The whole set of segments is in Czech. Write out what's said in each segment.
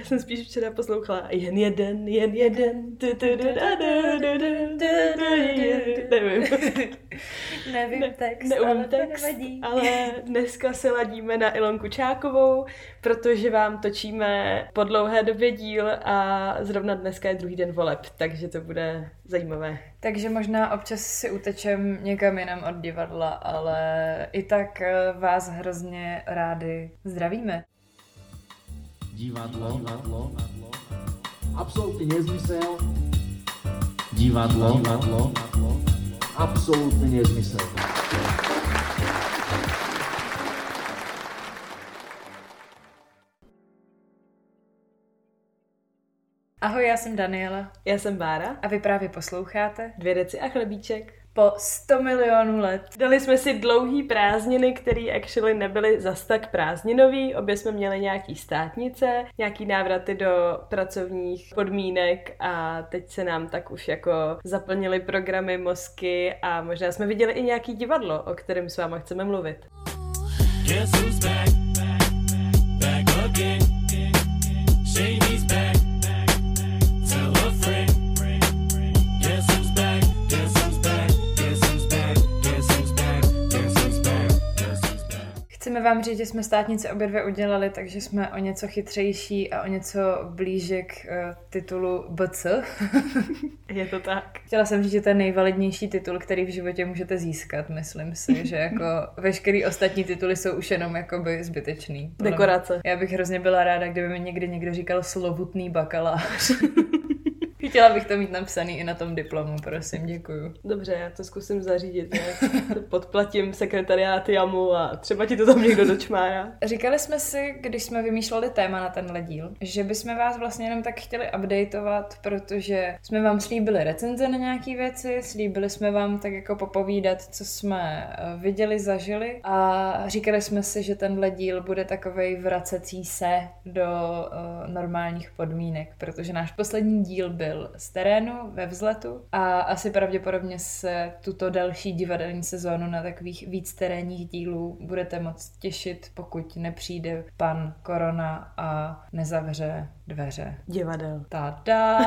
Já jsem spíš včera poslouchala jen jeden, jen jeden. Nevím. Nevím Ne- text, neumím ale text, to nevadí. ale dneska se ladíme na Ilonku Čákovou, protože vám točíme po dlouhé době díl a zrovna dneska je druhý den voleb, takže to bude zajímavé. Takže možná občas si utečem někam jinam od divadla, ale i tak eh, vás hrozně rádi zdravíme. Divadlo, divadlo, Absolútny nezmysel, divadlo, divadlo, absolútny nezmysel. Ahoj, já jsem Daniela. Já jsem Bára, a vy právě posloucháte dvě deci a chlebíček. Po 100 milionů let. Dali jsme si dlouhý prázdniny, které actually nebyly zas tak prázdninový. Obě jsme měli nějaký státnice, nějaký návraty do pracovních podmínek a teď se nám tak už jako zaplnily programy, mozky a možná jsme viděli i nějaký divadlo, o kterém s váma chceme mluvit. Guess who's? Back Chceme vám říct, že jsme státnice obě dvě udělali, takže jsme o něco chytřejší a o něco blíže k uh, titulu BC. Je to tak. Chtěla jsem říct, že to je nejvalidnější titul, který v životě můžete získat. Myslím si, že jako veškerý ostatní tituly jsou už jenom jakoby zbytečný. Dekorace. Já bych hrozně byla ráda, kdyby mi někdy někdo říkal slovutný bakalář. Chtěla bych to mít napsaný i na tom diplomu, prosím, děkuju. Dobře, já to zkusím zařídit. To Podplatím sekretariát jamu a třeba ti to tam někdo dočmárá. Říkali jsme si, když jsme vymýšleli téma na tenhle díl, že bychom vás vlastně jenom tak chtěli updateovat, protože jsme vám slíbili recenze na nějaké věci, slíbili jsme vám tak jako popovídat, co jsme eh, viděli, zažili a říkali jsme si, že tenhle díl bude takovej vracecí se do uh, normálních podmínek, protože náš poslední díl byl z terénu ve vzletu a asi pravděpodobně se tuto další divadelní sezónu na takových víc terénních dílů budete moc těšit, pokud nepřijde pan Korona a nezavře dveře. Divadel. Tada!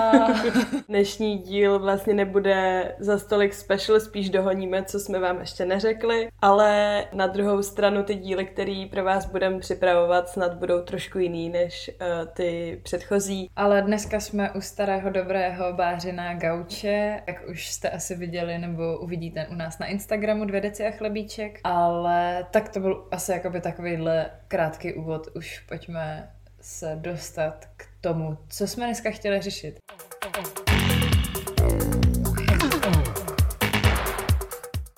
Dnešní díl vlastně nebude za stolik special, spíš dohoníme, co jsme vám ještě neřekli, ale na druhou stranu ty díly, které pro vás budeme připravovat, snad budou trošku jiný než uh, ty předchozí. Ale dneska jsme u starého dobrého bářina Gauče, jak už jste asi viděli nebo uvidíte u nás na Instagramu dvě deci a chlebíček, ale tak to byl asi jakoby takovýhle krátký úvod, už pojďme se dostat k tomu, co jsme dneska chtěli řešit.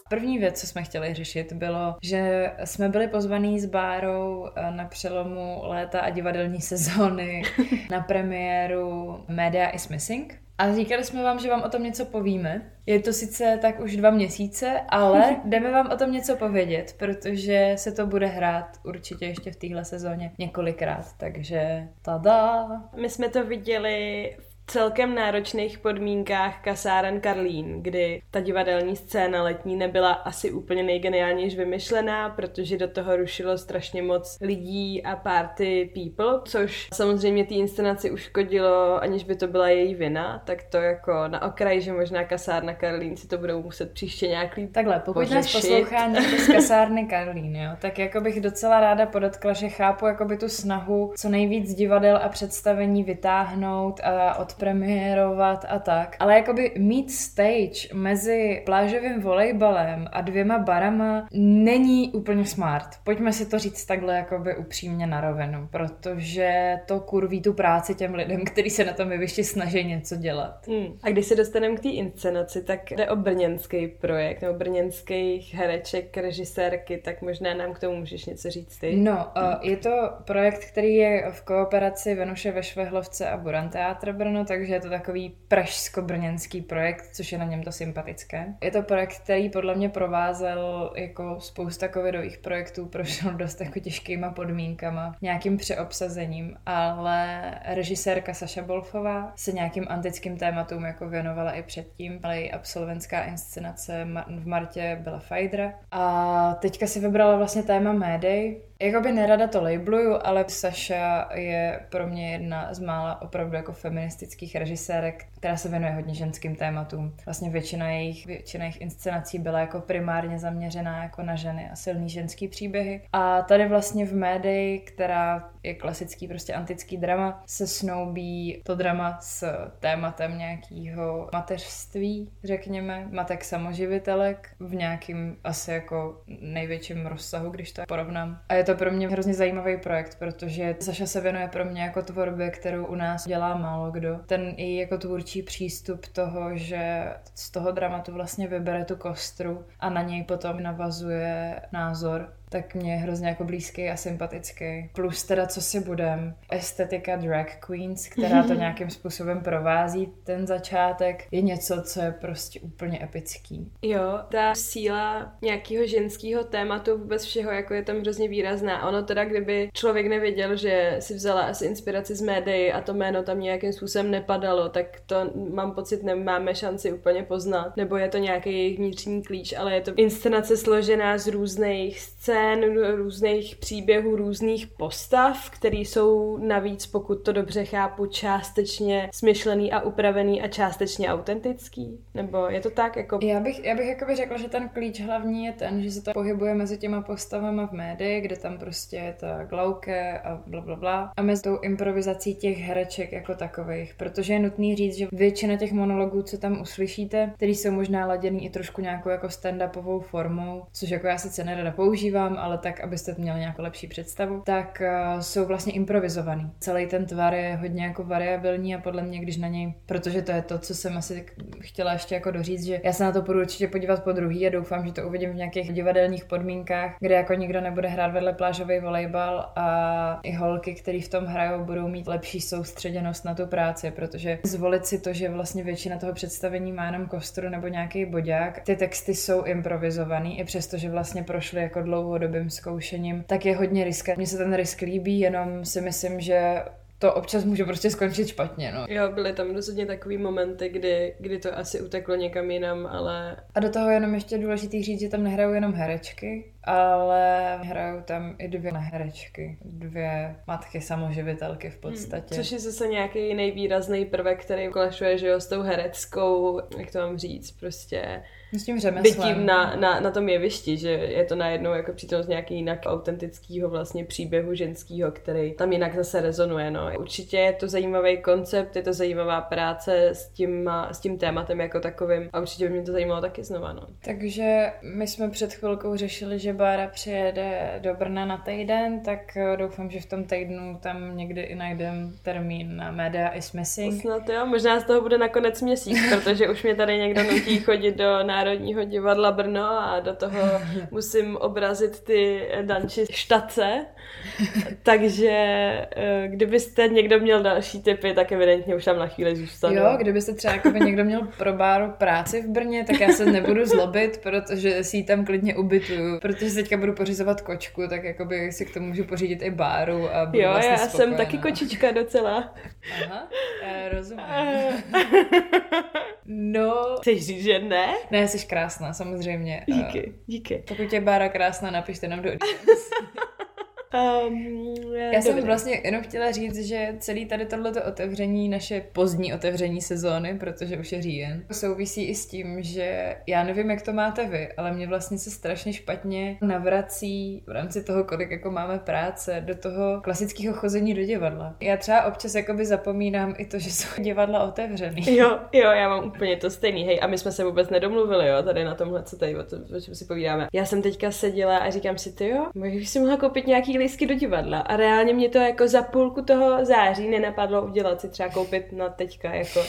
První věc, co jsme chtěli řešit, bylo, že jsme byli pozvaní s Bárou eh, na přelomu léta a divadelní sezóny na premiéru Media is Missing. A říkali jsme vám, že vám o tom něco povíme. Je to sice tak už dva měsíce, ale jdeme vám o tom něco povědět, protože se to bude hrát určitě ještě v téhle sezóně několikrát. Takže tada! My jsme to viděli v celkem náročných podmínkách kasáren Karlín, kdy ta divadelní scéna letní nebyla asi úplně nejgeniálnější vymyšlená, protože do toho rušilo strašně moc lidí a party people, což samozřejmě té inscenaci uškodilo, aniž by to byla její vina, tak to jako na okraj, že možná kasárna Karlín si to budou muset příště nějak líp Takhle, pokud nás pořešit. poslouchá někdo z kasárny Karlín, jo, tak jako bych docela ráda podotkla, že chápu jakoby tu snahu co nejvíc divadel a představení vytáhnout a odpremiérovat a tak. Ale jakoby mít stage mezi plážovým volejbalem a dvěma barama není úplně smart. Pojďme si to říct takhle jakoby upřímně na rovinu, protože to kurví tu práci těm lidem, kteří se na tom jevišti snaží něco dělat. Hmm. A když se dostaneme k té inscenaci, tak jde o brněnský projekt, nebo brněnských hereček, režisérky, tak možná nám k tomu můžeš něco říct ty. No, uh, je to projekt, který je v kooperaci Venuše ve Švehlovce a Buran Teatr Brno, takže je to takový pražsko-brněnský projekt, což je na něm to sympatické. Je to projekt, který podle mě provázel jako spousta covidových projektů, prošel dost jako těžkýma podmínkama, nějakým přeobsazením, ale režisérka Saša Bolfová se nějakým antickým tématům jako věnovala i předtím, ale její absolventská inscenace v Martě byla Fajdra. A teďka si vybrala vlastně téma médií, Jakoby nerada to labluju, ale Saša je pro mě jedna z mála opravdu jako feministických režisérek, která se věnuje hodně ženským tématům. Vlastně většina jejich, většina jejich inscenací byla jako primárně zaměřená jako na ženy a silný ženský příběhy. A tady vlastně v médii, která je klasický prostě antický drama, se snoubí to drama s tématem nějakého mateřství, řekněme, matek samoživitelek v nějakým asi jako největším rozsahu, když to porovnám. A je to pro mě hrozně zajímavý projekt, protože Saša se věnuje pro mě jako tvorbě, kterou u nás dělá málo kdo. Ten i jako tvůrčí přístup toho, že z toho dramatu vlastně vybere tu kostru a na něj potom navazuje názor tak mě je hrozně jako blízký a sympatický. Plus teda, co si budem, estetika drag queens, která to nějakým způsobem provází, ten začátek, je něco, co je prostě úplně epický. Jo, ta síla nějakého ženského tématu, vůbec všeho, jako je tam hrozně výrazná. Ono teda, kdyby člověk nevěděl, že si vzala asi inspiraci z médií a to jméno tam nějakým způsobem nepadalo, tak to mám pocit, nemáme šanci úplně poznat. Nebo je to nějaký jejich vnitřní klíč, ale je to inscenace složená z různých scén, různých příběhů, různých postav, které jsou navíc, pokud to dobře chápu, částečně smyšlený a upravený a částečně autentický? Nebo je to tak? Jako... Já bych, já bych jakoby řekla, že ten klíč hlavní je ten, že se to pohybuje mezi těma postavama v médii, kde tam prostě je ta glauke a bla, bla, bla. A mezi tou improvizací těch hereček jako takových, protože je nutný říct, že většina těch monologů, co tam uslyšíte, který jsou možná laděný i trošku nějakou jako stand-upovou formou, což jako já sice nerada používám, ale tak, abyste měli nějakou lepší představu, tak uh, jsou vlastně improvizovaný. Celý ten tvar je hodně jako variabilní a podle mě, když na něj, protože to je to, co jsem asi chtěla ještě jako doříct, že já se na to budu určitě podívat po druhý a doufám, že to uvidím v nějakých divadelních podmínkách, kde jako nikdo nebude hrát vedle plážový volejbal a i holky, které v tom hrajou, budou mít lepší soustředěnost na tu práci, protože zvolit si to, že vlastně většina toho představení má jenom kostru nebo nějaký bodák, ty texty jsou improvizovaný, i přesto, že vlastně prošly jako dlouhodobým zkoušením, tak je hodně risk. Mně se ten risk líbí, jenom si myslím, že to občas může prostě skončit špatně, no. Jo, byly tam rozhodně takový momenty, kdy, kdy to asi uteklo někam jinam, ale... A do toho jenom ještě důležitý říct, že tam nehrajou jenom herečky, ale hrajou tam i dvě herečky, dvě matky samoživitelky v podstatě. Hmm, což je zase nějaký nejvýrazný prvek, který klašuje, že jo, s tou hereckou, jak to mám říct, prostě s tím řemeslem. bytím na, na, na tom jevišti, že je to najednou jako přítomnost nějaký jinak autentického vlastně příběhu ženského, který tam jinak zase rezonuje. No. Určitě je to zajímavý koncept, je to zajímavá práce s tím, s tím tématem jako takovým a určitě by mě to zajímalo taky znova. No. Takže my jsme před chvilkou řešili, že Bára přijede do Brna na týden, tak eh, doufám, že v tom týdnu tam někdy i najdem termín na Media is Missing. Snad jo, možná z toho bude nakonec měsíc, protože už mě tady někdo nutí chodit do Národního divadla Brno a do toho musím obrazit ty danči štace. Takže eh, kdybyste někdo měl další typy, tak evidentně už tam na chvíli zůstanu. Jo, kdybyste třeba jako někdo měl pro Báru práci v Brně, tak já se nebudu zlobit, protože si ji tam klidně ubytuju. Protože teďka budu pořizovat kočku, tak jako by si k tomu můžu pořídit i Báru a budu Jo, vlastně já spokojená. jsem taky kočička docela. Aha, eh, rozumím. No, Chceš říct, že ne? ne, jsi krásná, samozřejmě. Eh, Díky, díky. Pokud je Bára krásná, napište nám do Um, Já jsem vlastně jenom chtěla říct, že celý tady tohleto otevření, naše pozdní otevření sezóny, protože už je říjen, souvisí i s tím, že já nevím, jak to máte vy, ale mě vlastně se strašně špatně navrací v rámci toho, kolik jako máme práce, do toho klasického chození do divadla. Já třeba občas jakoby zapomínám i to, že jsou divadla otevřený. Jo, jo, já mám úplně to stejný. Hej, a my jsme se vůbec nedomluvili, jo, tady na tomhle, co tady, o, to, o čem si povídáme. Já jsem teďka seděla a říkám si, ty jo, bych si mohla koupit nějaký lístky do divadla. A reálně mě to jako za půlku toho září nenapadlo udělat si třeba koupit na teďka, jako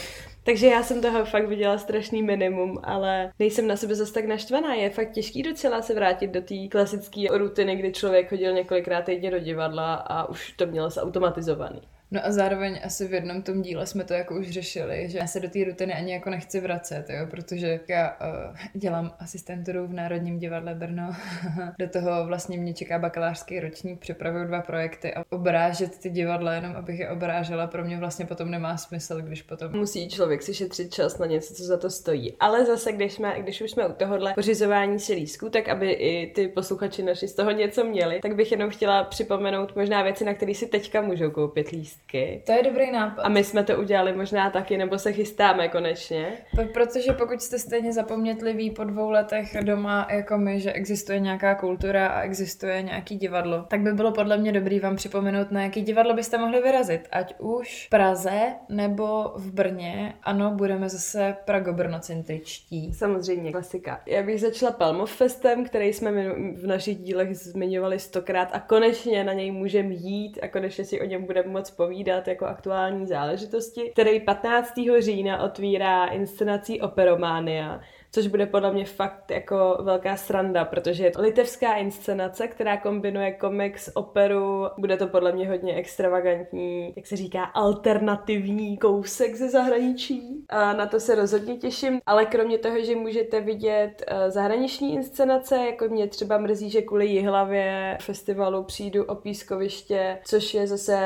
takže já jsem toho fakt viděla strašný minimum, ale nejsem na sebe zase tak naštvaná. Je fakt těžký docela se vrátit do té klasické rutiny, kdy člověk chodil několikrát týdně do divadla a už to mělo zautomatizovaný. No a zároveň asi v jednom tom díle jsme to jako už řešili, že já se do té rutiny ani jako nechci vracet, jo, protože já uh, dělám asistenturu v Národním divadle Brno. do toho vlastně mě čeká bakalářský ročník, připravuju dva projekty a obrážet ty divadla jenom, abych je obrážela, pro mě vlastně potom nemá smysl, když potom... Musí člověk si šetřit čas na něco, co za to stojí. Ale zase, když, jsme, když už jsme u tohohle pořizování si lísků, tak aby i ty posluchači naši z toho něco měli, tak bych jenom chtěla připomenout možná věci, na které si teďka můžou koupit lístky. To je dobrý nápad. A my jsme to udělali možná taky, nebo se chystáme konečně. Protože pokud jste stejně zapomnětliví po dvou letech doma jako my, že existuje nějaká kultura a existuje nějaký divadlo, tak by bylo podle mě dobrý vám připomenout, na jaký divadlo byste mohli vyrazit. Ať už v Praze nebo v Brně. Ano, budeme zase pragobrnocentričtí. Samozřejmě, klasika. Já bych začala Palmov Festem, který jsme v našich dílech zmiňovali stokrát a konečně na něj můžeme jít a konečně si o něm budeme moc povídat jako aktuální záležitosti, který 15. října otvírá inscenací Operománia, což bude podle mě fakt jako velká sranda, protože je to litevská inscenace, která kombinuje komiks, operu, bude to podle mě hodně extravagantní, jak se říká, alternativní kousek ze zahraničí. A na to se rozhodně těším, ale kromě toho, že můžete vidět eh, zahraniční inscenace, jako mě třeba mrzí, že kvůli Jihlavě festivalu přijdu o pískoviště, což je zase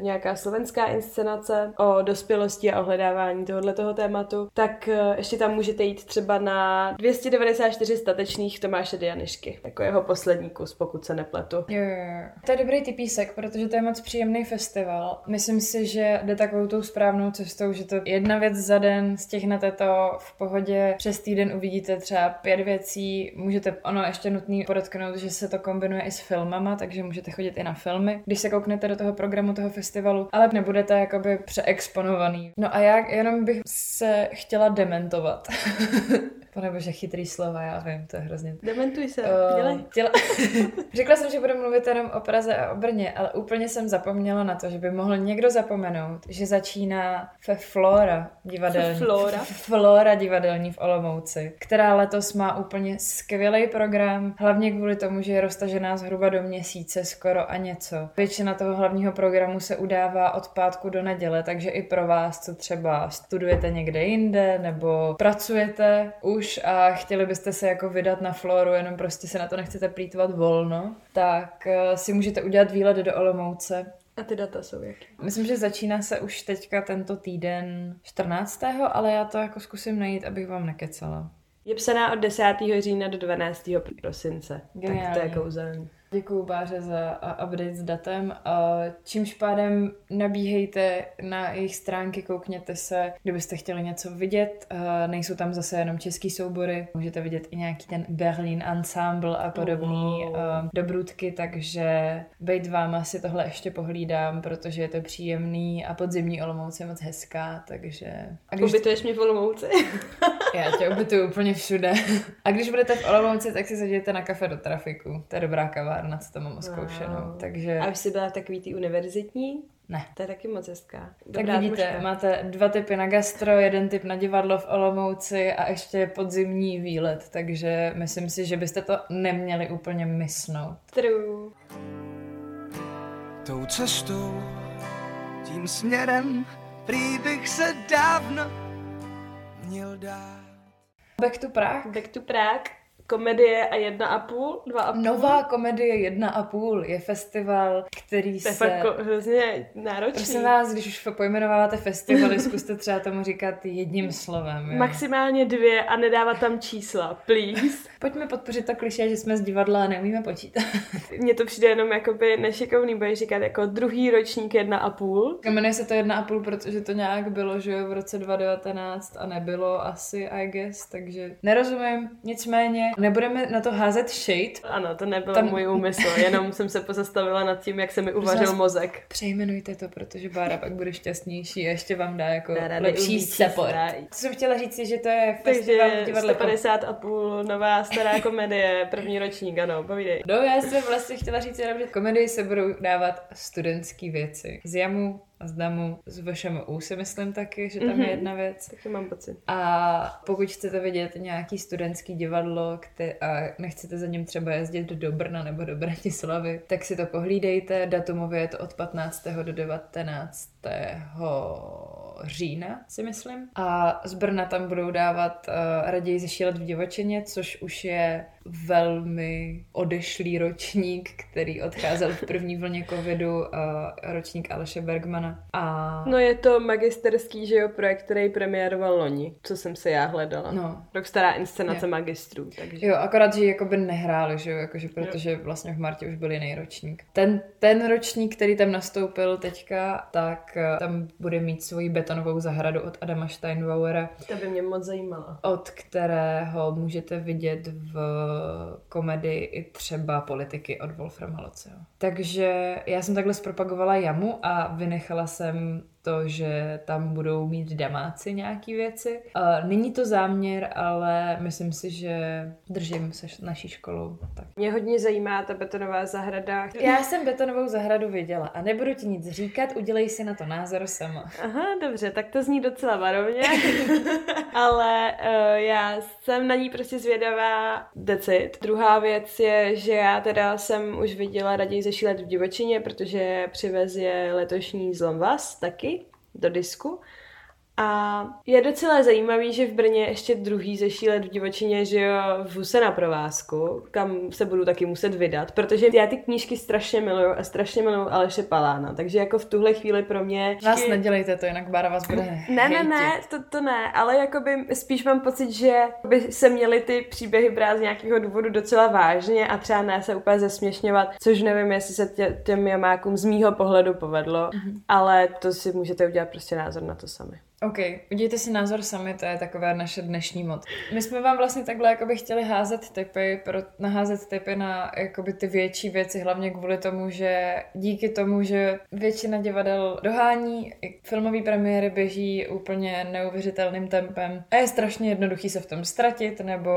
nějaká slovenská inscenace o dospělosti a ohledávání tohoto tématu, tak eh, ještě tam můžete jít třeba na 294 statečných Tomáše Dianišky, jako jeho poslední kus, pokud se nepletu. Jo, jo, jo. To je dobrý typísek, protože to je moc příjemný festival. Myslím si, že jde takovou tou správnou cestou, že to jedna věc za den, stihnete to v pohodě, přes týden uvidíte třeba pět věcí, můžete, ono ještě nutný podotknout, že se to kombinuje i s filmama, takže můžete chodit i na filmy, když se kouknete do toho programu toho festivalu, ale nebudete jakoby přeexponovaný. No a já jenom bych se chtěla dementovat. Pane bože, chytrý slova, já vím, to je hrozně Dementuj se, Eh, dělej. Chtěla... Řekla jsem, že budu mluvit jenom o Praze a o Brně, ale úplně jsem zapomněla na to, že by mohl někdo zapomenout, že začíná fe Flora divadelní. Fe Flora? Flora divadelní v Olomouci, která letos má úplně skvělý program, hlavně kvůli tomu, že je roztažená zhruba do měsíce skoro a něco. Většina toho hlavního programu se udává od pátku do neděle, takže i pro vás, co třeba studujete někde jinde nebo pracujete už a chtěli byste se jako vydat na Floru, jenom prostě se na to nechcete plítvat volno, tak eh, si můžete udělat výlet do Olomouce. A ty data jsou jaký? Myslím, že začíná se už teďka tento týden 14. ale já to jako zkusím najít, abych vám nekecala. Je psaná od 10. října do 12. prosince. Tak to je Geniální. kouzelný. Děkuji Báře za a, update s datem. Čímž pádem nabíhejte na jejich stránky, koukněte se, kdybyste chtěli něco vidět. Nejsou tam zase jenom český soubory, můžete vidět i nějaký ten Berlin Ensemble a podobný wow. dobrůdky, takže bejt váma si tohle ještě pohlídám, protože je to příjemný a podzimní Olomouc je moc hezká, takže... A když Ubytuješ mě v Olomouci? já tě ubytuju úplně všude. A když budete v Olomouci, tak si zajdete na kafe do trafiku. To je dobrá kavárna, co tam mám oskoušenou. Wow. Takže A už jsi byla v takový tý univerzitní? ne. To je taky moc hezká. Tak Dobrá vidíte, atmosféra. máte dva typy na gastro, jeden typ na divadlo v Olomouci a ještě podzimní výlet, takže myslím si, že byste to neměli úplně mysnout. True. tou cestou, tím směrem, prý bych se dávno měl dát. Back to Prague. Back to Prague. Komedie a jedna a půl, dva a půl. Nová komedie jedna a půl je festival, který To je se... fakt ko- hrozně náročný. Prosím vás, když už pojmenováváte festivaly, zkuste třeba tomu říkat jedním slovem. Jo? Maximálně dvě a nedávat tam čísla, please. Pojďme podpořit to kliše, že jsme z divadla a neumíme počítat. Mně to přijde jenom jakoby nešikovný, budeš říkat jako druhý ročník jedna a půl. Jmenuje se to jedna a půl, protože to nějak bylo, že jo, v roce 2019 a nebylo asi, I guess, takže nerozumím, nicméně nebudeme na to házet shade. Ano, to nebyl Tam- můj úmysl, jenom jsem se pozastavila nad tím, jak se mi uvařil mozek. Přejmenujte to, protože Bára pak bude šťastnější a ještě vám dá jako Dá lepší support. Co jsem chtěla říct, že to je festival Takže v divadle 150 a půl, nová stará komedie, první ročník, ano, povídej. No, já jsem vlastně chtěla říct jenom, že komedii se budou dávat studentské věci. Z jamu z DAMu, z VŠMU si myslím taky, že tam Mhm. je jedna věc. Taky mám pocit. A pokud chcete vidět nějaký studentský divadlo kte- a nechcete za ním třeba jezdit do Brna nebo do Bratislavy, tak si to pohlídejte. Datumově je to od 15. do 19. října, si myslím. A z Brna tam budou dávat uh, raději zešílet v divočině, což už je velmi odešlý ročník, který odcházel v první vlně covidu, uh, ročník Aleše Bergmana. A No je to magisterský, že jo, projekt, který premiéroval loni, co jsem se já hledala. No. Rok stará inscenace Jo. magistrů, takže... Jo, akorát, že jakoby nehráli, že jo, jakože, protože vlastně v Martě už byl jiný ročník. Ten, ten ročník, který tam nastoupil teďka, tak eh, tam bude mít svoji betonovou zahradu od Adama Steinbauera, To by mě moc zajímalo. od kterého můžete vidět v komedii i třeba politiky od Wolframa Loceho. Takže já jsem takhle zpropagovala jamu a vynechala jsem to, že tam budou mít damáci nějaký věci. Není to záměr, ale myslím si, že držím se naší školou. Tak. Mě hodně zajímá ta betonová zahrada. Já jsem betonovou zahradu viděla a nebudu ti nic říkat, udělej si na to názor sama. Aha, dobře, tak to zní docela varovně, ale uh, já jsem na ní prostě zvědavá decit. Druhá věc je, že já teda jsem už viděla raději zešílet v divočině, protože přivez je letošní Zlom Vás taky do disku. A je docela zajímavý, že v Brně ještě druhý zešílet v divočině, že jo, v Huse na provázku, kam se budu taky muset vydat, protože já ty knížky strašně miluju a strašně miluju Aleše Palána, takže jako v tuhle chvíli pro mě... Vás nedělejte to, jinak Bára vás bude Ne, ne, ne, to, to ne, ale jakoby spíš mám pocit, že by se měly ty příběhy brát z nějakého důvodu docela vážně a třeba ne se úplně zesměšňovat, což nevím, jestli se tě, těm jamákům z mýho pohledu povedlo, ale to si můžete udělat prostě názor na to sami. OK, udějte si názor sami, to je takové naše dnešní mod. My jsme vám vlastně takhle jakoby chtěli házet typy, pro, naházet typy na jakoby ty větší věci, hlavně kvůli tomu, že díky tomu, že většina divadel dohání, filmové premiéry běží úplně neuvěřitelným tempem a je strašně jednoduchý se v tom ztratit nebo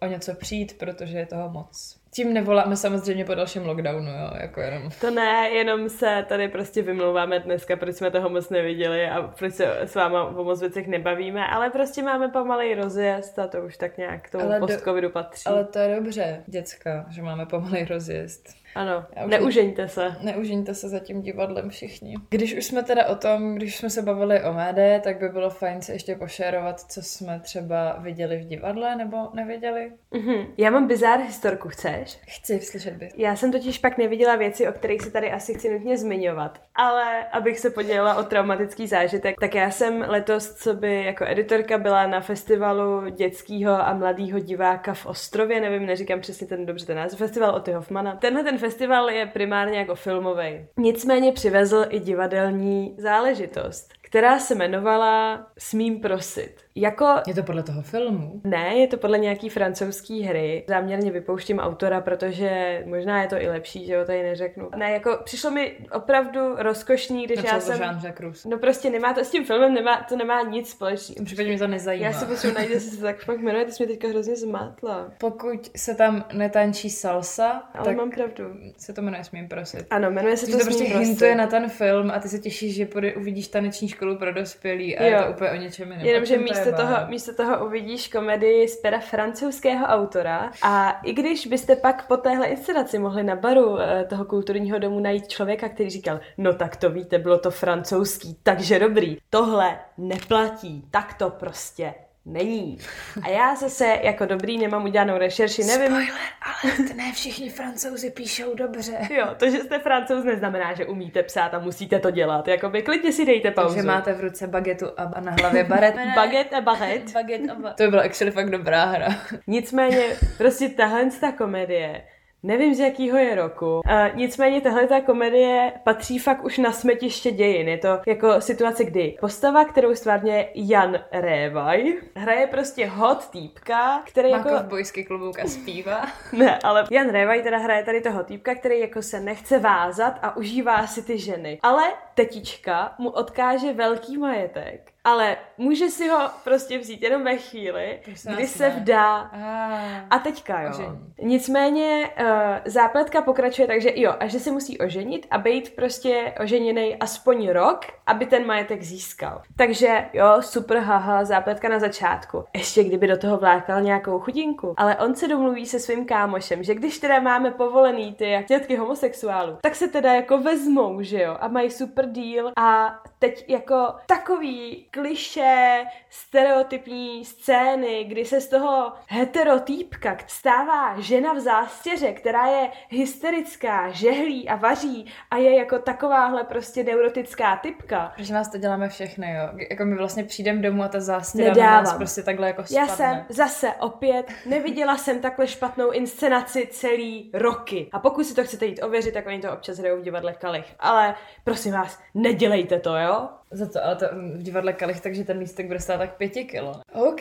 o něco přijít, protože je toho moc. Tím nevoláme samozřejmě po dalším lockdownu, jo, jako jenom To ne, jenom se tady prostě vymlouváme dneska, proč jsme toho moc neviděli a proč se s váma o moc věcech nebavíme, ale prostě máme pomalej rozjezd a to už tak nějak k tomu Ale post-covidu patří. Ale to je dobře, děcka, že máme pomalej rozjezd. Ano, Já už- neužeňte se. Neužiňte se za tím divadlem všichni. Když už jsme teda o tom, když jsme se bavili o médii, tak by bylo fajn se ještě pošerovat, co jsme třeba viděli v divadle nebo neviděli. Mhm. Já mám bizár historku, chceš? Chci slyšet by. Já jsem totiž pak neviděla věci, o kterých se tady asi chci nutně zmiňovat. Ale abych se podělila o traumatický zážitek, tak já jsem letos, co by jako editorka byla na festivalu dětského a mladého diváka v Ostrově, nevím, neříkám přesně ten dobře ten název, festival Oty Hoffmana. Tenhle ten festival je primárně jako filmový. Nicméně přivezl i divadelní záležitost, která se jmenovala Smím prosit. Jako Je to podle toho filmu? ne, je to podle nějaký francouzský hry. Záměrně vypouštím autora, protože možná je to i lepší, že jo, tady neřeknu. Ne, jako přišlo mi opravdu rozkošný, když já to jsem... Jean Cruz. No prostě nemá to s tím filmem, nemá, to nemá nic společného. V případě mě to nezajímá. Já si potřebuji najít, jestli se tak fakt jmenuje, ty jsi mě teďka hrozně zmátla. Pokud se tam netančí salsa, Ale tak mám pravdu. se to jmenuje Smím prosit. Ano, jmenuje se to, to prostě hintuje na ten film a ty se těšíš, že půjde, uvidíš taneční školu pro dospělí a Jo. je to úplně o něčem jiném. Jenomže to je, místo toho, místo toho uvidíš komedii z pera francouzského autora a i když byste pak po téhle inscenaci mohli na baru eh, toho kulturního domu najít člověka, který říkal, no tak to víte, bylo to francouzský, takže dobrý. Tohle neplatí, tak to prostě není. A já zase jako dobrý nemám udělanou rešerši, nevím. Spoiler, ale ne všichni francouzi píšou dobře. Jo, to, že jste francouz, neznamená, že umíte psát a musíte to dělat. Jakoby klidně si dejte pauzu. Takže máte v ruce bagetu a na hlavě baret. Baguette a baguette. Baget a ba- To by byla actually fakt dobrá hra. Nicméně prostě tahle ta komedie, nevím z jakého je roku, a nicméně tahle ta komedie patří fakt už na smetiště dějin. Je to jako situace, kdy postava, kterou stvárně Jan Révaj, hraje prostě hot týpka, který jako... jako... kovbojský klobouk a zpívá. Ne, ale Jan Révaj teda hraje tady toho týpka, který jako se nechce vázat a užívá si ty ženy. Ale tetička mu odkáže velký majetek ale může si ho prostě vzít jenom ve chvíli, Prosím kdy se ne. vdá A, a teďka jo. Ožení. Nicméně uh, zápletka pokračuje takže jo, a že se musí oženit a být prostě oženěný aspoň rok, aby ten majetek získal. Takže jo, super, haha, zápletka na začátku. Ještě kdyby do toho vlákal nějakou chudinku. Ale on se domluví se svým kámošem, že když teda máme povolený ty jak dětky homosexuálů, tak se teda jako vezmou, že jo, a mají super deal a teď jako takový kliše, stereotypní scény, kdy se z toho heterotýpka stává žena v zástěře, která je hysterická, žehlí a vaří a je jako takováhle prostě neurotická typka. Protože nás to děláme všechny, jo. Jako my vlastně přijdeme domů a ta zástěra Nedávám. nás prostě takhle jako Já spadne. jsem zase opět neviděla jsem takhle špatnou inscenaci celý roky. A pokud si to chcete jít ověřit, tak oni to občas hrajou v divadle Kalich. Ale prosím vás, nedělejte to, jo? Za to, ale to v divadle Kalich, takže ten lístek bude stát tak pěti kilo. OK.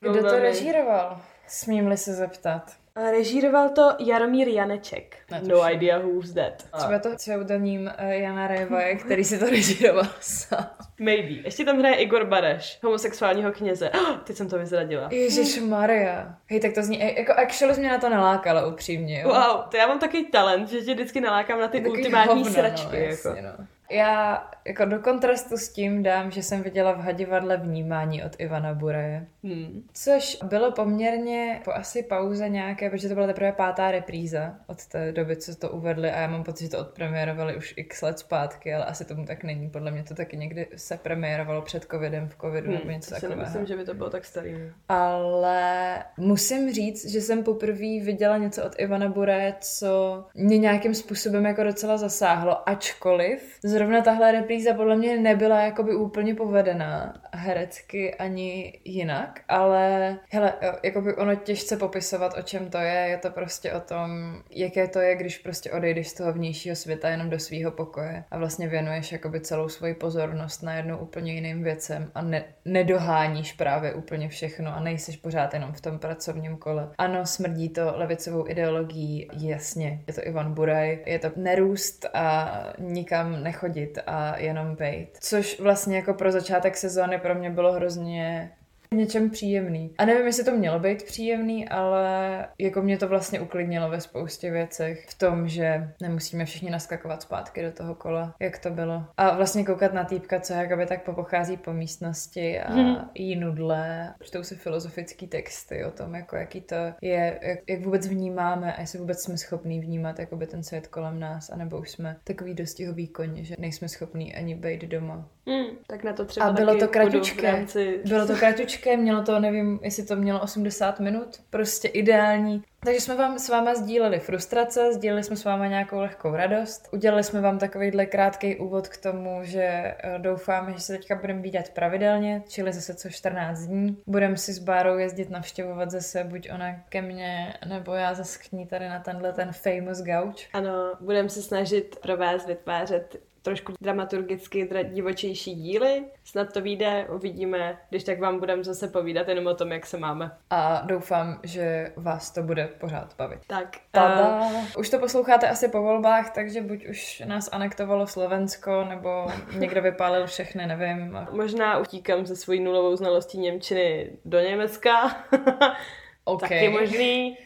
Kdo to Problémy. režíroval? Smím-li se zeptat. A Režíroval to Jaromír Janeček. Ne, to No idea who's that. Třeba to pseudonym eh, Jana Révaje, který si to režíroval sám. Maybe. Ještě tam hraje Igor Bareš, homosexuálního kněze. Oh, teď jsem to vyzradila. Ježíš Maria. Hej, tak to zní, eh, jako actually mě na to nalákala upřímně, jo. Wow, to já mám takový talent, že tě vždycky nalákám na ty Takový ultimátní hovno, sračky. No, jako. jasně, no. Já jako do kontrastu s tím dám, že jsem viděla v Hadivadle vnímání od Ivana Buraje. Hmm. Což bylo poměrně po asi pauze nějaké, protože to byla teprve pátá repríza od té doby, co to uvedli a já mám pocit, že to odpremiérovali už x let zpátky, ale asi tomu tak není. Podle mě to taky někdy se premiérovalo před covidem, v covidu nebo Hmm. něco to si takového. nemyslím, že by to bylo tak starý. Ale musím říct, že jsem poprvé viděla něco od Ivana Bure, co mě nějakým způsobem jako docela zasáhlo, ačkoliv zrovna tahle repríza podle mě nebyla jakoby úplně povedená herecky ani jinak, ale hele, jakoby ono těžce popisovat, o čem to je, je to prostě o tom, jaké to je, když prostě odejdeš z toho vnějšího světa jenom do svého pokoje a vlastně věnuješ jakoby celou svoji pozornost na jednou úplně jiným věcem a ne, nedoháníš právě úplně všechno a nejseš pořád jenom v tom pracovním kole. Ano, smrdí to levicovou ideologií, jasně, je to Ivan Buraj, je to nerůst a nikam nechodit a jenom bejt. Což vlastně jako pro začátek sezóny pro mě bylo hrozně něčem příjemný. A nevím, jestli to mělo být příjemný, ale jako mě to vlastně uklidnilo ve spoustě věcech. V tom, že nemusíme všichni naskakovat zpátky do toho kola, jak to bylo. A vlastně koukat na týpka, co jakoby tak popochází po místnosti a Mhm. jí nudle. Čtou si filozofický texty o tom, jako jaký to je, jak, jak vůbec vnímáme a jestli vůbec jsme schopní vnímat jakoby ten svět kolem nás, anebo už jsme takový dostihový koně, že nejsme schopní ani být doma. Hmm, tak na to třeba A bylo to kratučké. Rámci... Bylo to kratučké, mělo to, nevím, jestli to mělo 80 minut, prostě ideální. Takže jsme vám s váma sdíleli frustrace, sdíleli jsme s váma nějakou lehkou radost. Udělali jsme vám takovýhle krátký úvod k tomu, že eh, doufáme, že se teďka budeme vidět pravidelně, čili zase co 14 dní. Budeme si s Bárou jezdit navštěvovat zase buď ona ke mně, nebo já zase k ní tady na tenhle ten famous gauč. Ano, budeme se snažit pro vás vytvářet trošku dramaturgicky dra- divočejší díly. Snad to vyjde, uvidíme, když tak vám budeme zase povídat jenom o tom, jak se máme. A doufám, že vás to bude pořád bavit. Tak, Tada. a Už to posloucháte asi po volbách, takže buď už nás anektovalo Slovensko, nebo někdo vypálil všechny, nevím. možná utíkám ze svojí nulovou znalostí Němčiny do Německa. OK. Taky možný.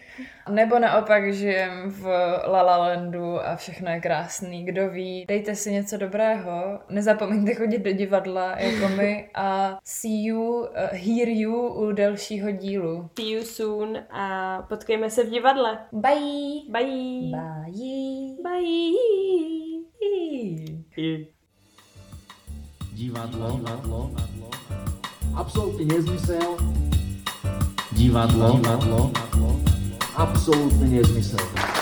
Nebo naopak žijem v La La Landu a všechno je krásný, kdo ví. Dejte si něco dobrého, nezapomeňte chodit do divadla jako my a see you, uh, hear you u dalšího dílu. See you soon a potkejme se v divadle. Bye! Bye. Bye! Bye. Divadlo, divadlo, Absolútny nezmysel. divadlo, divadlo, Absolútny nezmysel.